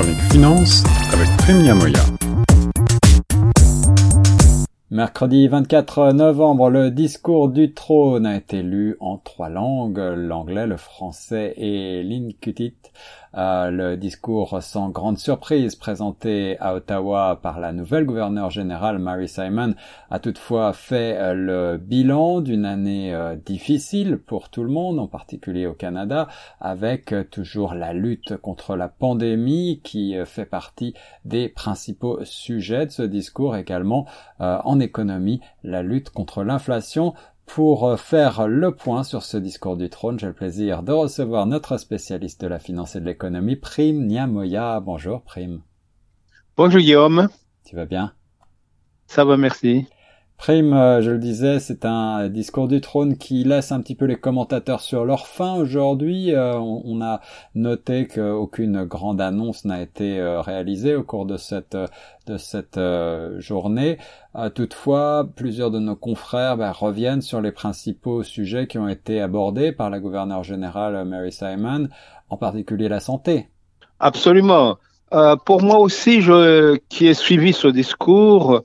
chronique avec Moya. Mercredi 24 novembre, le discours du trône a été lu en trois langues, l'anglais, le français et l'incutit. Euh, le discours sans grande surprise présenté à Ottawa par la nouvelle gouverneure générale Mary Simon a toutefois fait euh, le bilan d'une année euh, difficile pour tout le monde, en particulier au Canada, avec toujours la lutte contre la pandémie qui fait partie des principaux sujets de ce discours également en économie, la lutte contre l'inflation. Pour euh, faire le point sur ce discours du trône, j'ai le plaisir de recevoir notre spécialiste de la finance et de l'économie, Prime Niamoya. Bonjour Prime. Bonjour Guillaume. Tu vas bien? Ça va, merci. Prime, euh, je le disais, c'est un discours du trône qui laisse un petit peu les commentateurs sur leur faim aujourd'hui. Euh, on, a noté qu'aucune grande annonce n'a été euh, réalisée au cours de cette de cette journée. toutefois, plusieurs de nos confrères ben, reviennent sur les principaux sujets qui ont été abordés par la gouverneure générale Mary Simon, en particulier la santé. Absolument. Euh, pour moi aussi, je, qui ai suivi ce discours,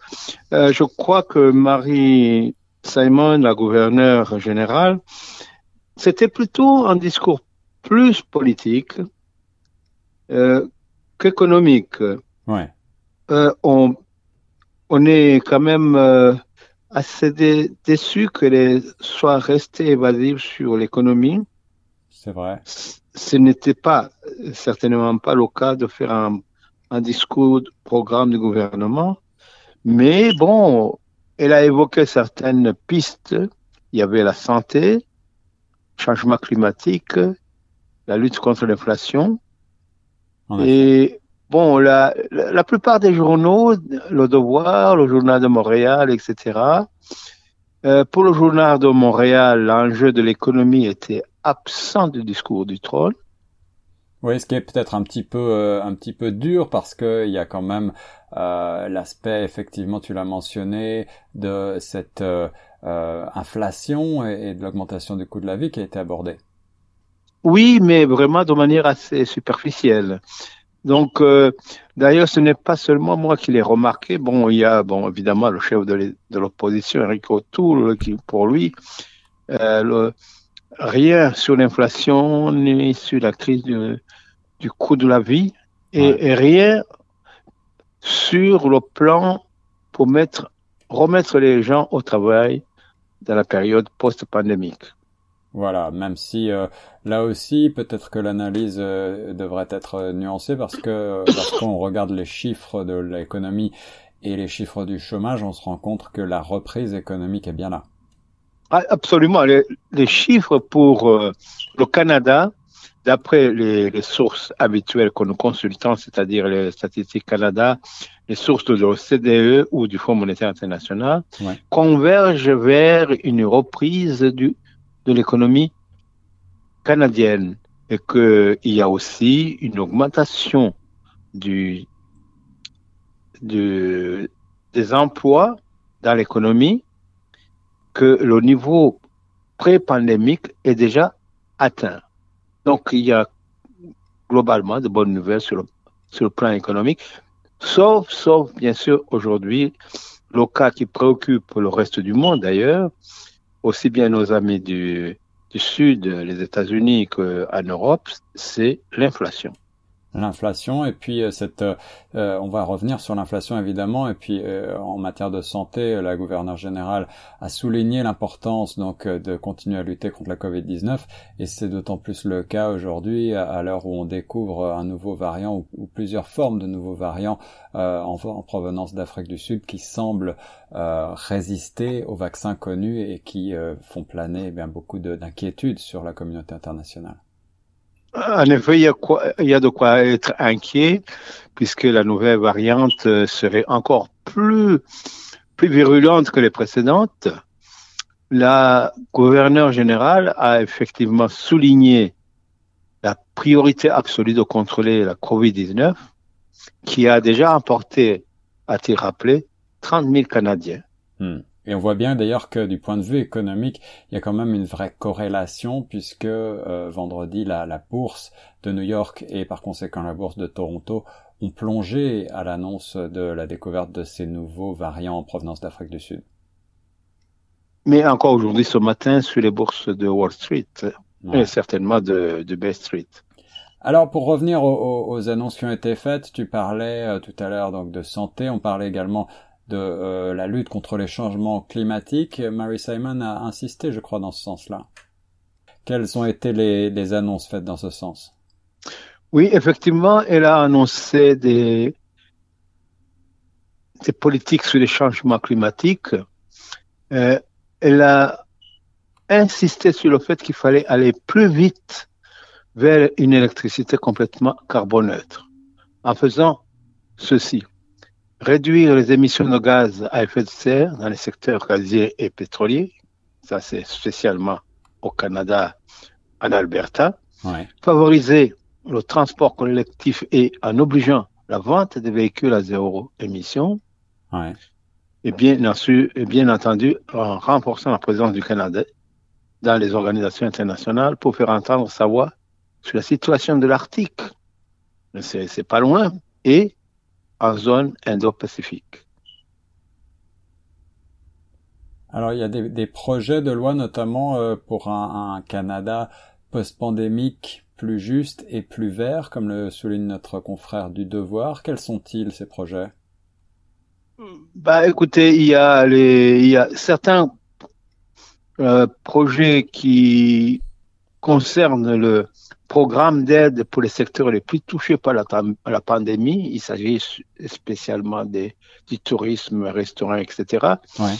euh, je crois que Marie Simon, la gouverneure générale, c'était plutôt un discours plus politique euh, qu'économique. Ouais. Euh, on, on est quand même euh, assez déçu qu'elle soit restée évasive sur l'économie. C'est vrai ce n'était pas, certainement pas le cas de faire un, un discours, programme du gouvernement, mais bon, elle a évoqué certaines pistes. Il y avait la santé, changement climatique, la lutte contre l'inflation. Et bon, la, la, plupart des journaux, Le Devoir, le Journal de Montréal, etc., euh, pour le Journal de Montréal, l'enjeu de l'économie était absent du discours du trône. Oui, ce qui est peut-être un petit peu euh, un petit peu dur parce que il y a quand même euh, l'aspect effectivement tu l'as mentionné de cette euh, inflation et, de l'augmentation du coût de la vie qui a été abordée. Oui, mais vraiment de manière assez superficielle. Donc d'ailleurs ce n'est pas seulement moi qui l'ai remarqué. Bon, il y a bon évidemment le chef de l'opposition Eric O'Toole qui pour lui le, rien sur l'inflation ni sur la crise du, du coût de la vie et, rien sur le plan pour mettre, remettre les gens au travail dans la période post-pandémique. Voilà, même si euh, là aussi, peut-être que l'analyse euh, devrait être nuancée parce que euh, lorsqu'on regarde les chiffres de l'économie et les chiffres du chômage, on se rend compte que la reprise économique est bien là. Ah, absolument. Les, chiffres pour euh, le Canada, d'après les, sources habituelles que nous consultons, c'est-à-dire les statistiques Canada, les sources de l'OCDE ou du Fonds monétaire international, convergent vers une reprise du, de l'économie canadienne et qu'il y a aussi une augmentation des emplois dans l'économie que le niveau pré-pandémique est déjà atteint. Donc, il y a globalement de bonnes nouvelles sur le, sur le plan économique, sauf, sauf bien sûr aujourd'hui, le cas qui préoccupe le reste du monde d'ailleurs, aussi bien nos amis du, Sud, les États-Unis qu'en Europe, c'est l'inflation l'inflation. Et puis euh, cette euh, euh, on va revenir sur l'inflation évidemment. Et puis en matière de santé la gouverneure générale a souligné l'importance donc de continuer à lutter contre la Covid-19 et c'est d'autant plus le cas aujourd'hui à, l'heure où on découvre un nouveau variant ou, plusieurs formes de nouveaux variants en, en, provenance d'Afrique du Sud qui semblent résister aux vaccins connus et qui font planer eh bien beaucoup d'inquiétudes sur la communauté internationale. En effet, il y, a de quoi être inquiet, puisque la nouvelle variante serait encore plus, plus virulente que les précédentes. La gouverneure générale a effectivement souligné la priorité absolue de contrôler la COVID-19, qui a déjà emporté, a-t-il rappelé, 30 000 Canadiens. Hmm. Et on voit bien d'ailleurs que du point de vue économique, il y a quand même une vraie corrélation puisque euh, vendredi, la, la, bourse de New York et par conséquent la bourse de Toronto ont plongé à l'annonce de la découverte de ces nouveaux variants en provenance d'Afrique du Sud. Mais encore aujourd'hui, ce matin, sur les bourses de Wall Street, et certainement de, de Bay Street. Alors pour revenir aux, aux, annonces qui ont été faites, tu parlais euh, tout à l'heure donc de santé, on parlait également de euh, la lutte contre les changements climatiques. Mary Simon a insisté, je crois, dans ce sens-là. Quelles ont été les, annonces faites dans ce sens? Oui, effectivement, elle a annoncé des, des politiques sur les changements climatiques. Euh, elle a insisté sur le fait qu'il fallait aller plus vite vers une électricité complètement carboneutre en faisant ceci réduire les émissions de gaz à effet de serre dans les secteurs gaziers et pétroliers, ça c'est spécialement au Canada, en Alberta, ouais. favoriser le transport collectif et en obligeant la vente des véhicules à zéro émission, ouais. et, bien, et bien entendu en renforçant la présence du Canada dans les organisations internationales pour faire entendre sa voix sur la situation de l'Arctique. C'est pas loin. Et en zone Indo-Pacifique. Alors il y a des, des, projets de loi notamment euh, pour un, un Canada post-pandémique plus juste et plus vert, comme le souligne notre confrère du Devoir. Quels sont-ils ces projets? Bah écoutez, il y a les, il y a certains euh, projets qui concernent le programme d'aide pour les secteurs les plus touchés par la, la pandémie. Il s'agit spécialement des, du tourisme, restaurants, etc. Ouais.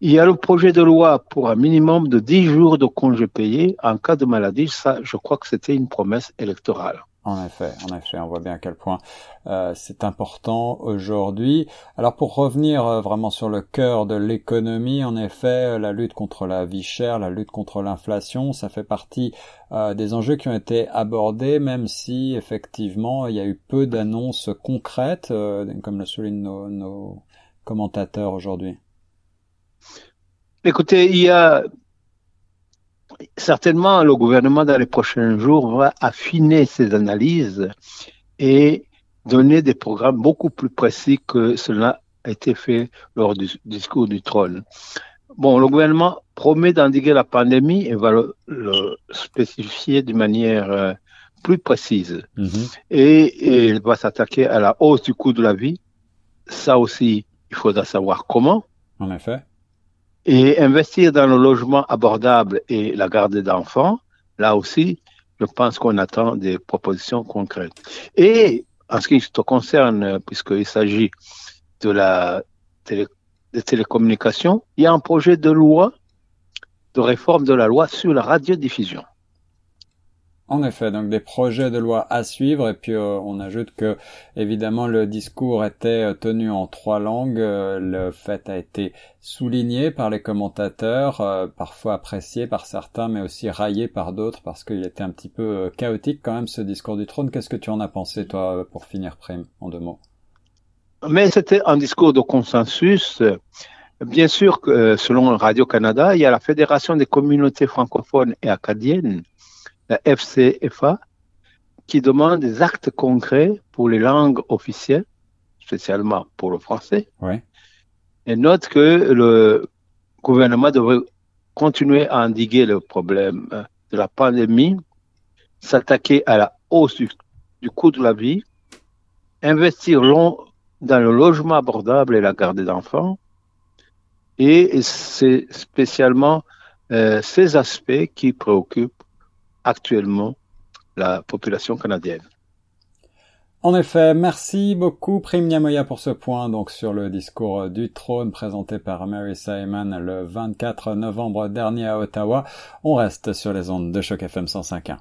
Il y a le projet de loi pour un minimum de 10 jours de congés payés en cas de maladie. Ça, je crois que c'était une promesse électorale. En effet, en effet, on voit bien à quel point euh, c'est important aujourd'hui. Alors pour revenir euh, vraiment sur le cœur de l'économie, en effet, la lutte contre la vie chère, la lutte contre l'inflation, ça fait partie euh, des enjeux qui ont été abordés, même si effectivement il y a eu peu d'annonces concrètes, euh, comme le soulignent nos, nos commentateurs aujourd'hui. Écoutez, il y a certainement, le gouvernement, dans les prochains jours, va affiner ses analyses et donner des programmes beaucoup plus précis que cela a été fait lors du discours du trône. Bon, le gouvernement promet d'endiguer la pandémie et va le, le spécifier d'une manière euh, plus précise. Mm -hmm. et, et, il va s'attaquer à la hausse du coût de la vie. Ça aussi, il faudra savoir comment. En effet et investir dans le logement abordable et la garde d'enfants, là aussi, je pense qu'on attend des propositions concrètes. Et en ce qui te concerne, puisqu'il s'agit de la télé, des télécommunications, il y a un projet de loi de réforme de la loi sur la radiodiffusion. En effet, donc des projets de loi à suivre et puis euh, on ajoute que évidemment le discours était euh, tenu en trois langues. Euh, le fait a été souligné par les commentateurs, parfois apprécié par certains, mais aussi raillé par d'autres parce qu'il était un petit peu chaotique quand même ce discours du trône. Qu'est-ce que tu en as pensé toi pour finir prime en deux mots? Mais c'était un discours de consensus. Bien sûr selon Radio Canada, il y a la Fédération des communautés francophones et acadiennes la FCFA, qui demande des actes concrets pour les langues officielles, spécialement pour le français. Ouais. Et note que le gouvernement devrait continuer à endiguer le problème de la pandémie, s'attaquer à la hausse du, du, coût de la vie, investir long dans le logement abordable et la garde d'enfants. Et c'est spécialement euh, ces aspects qui préoccupent actuellement la population canadienne. En effet, merci beaucoup Prime Niamoya pour ce point donc sur le discours du trône présenté par Mary Simon le 24 novembre dernier à Ottawa. On reste sur les ondes de choc FM 105.1.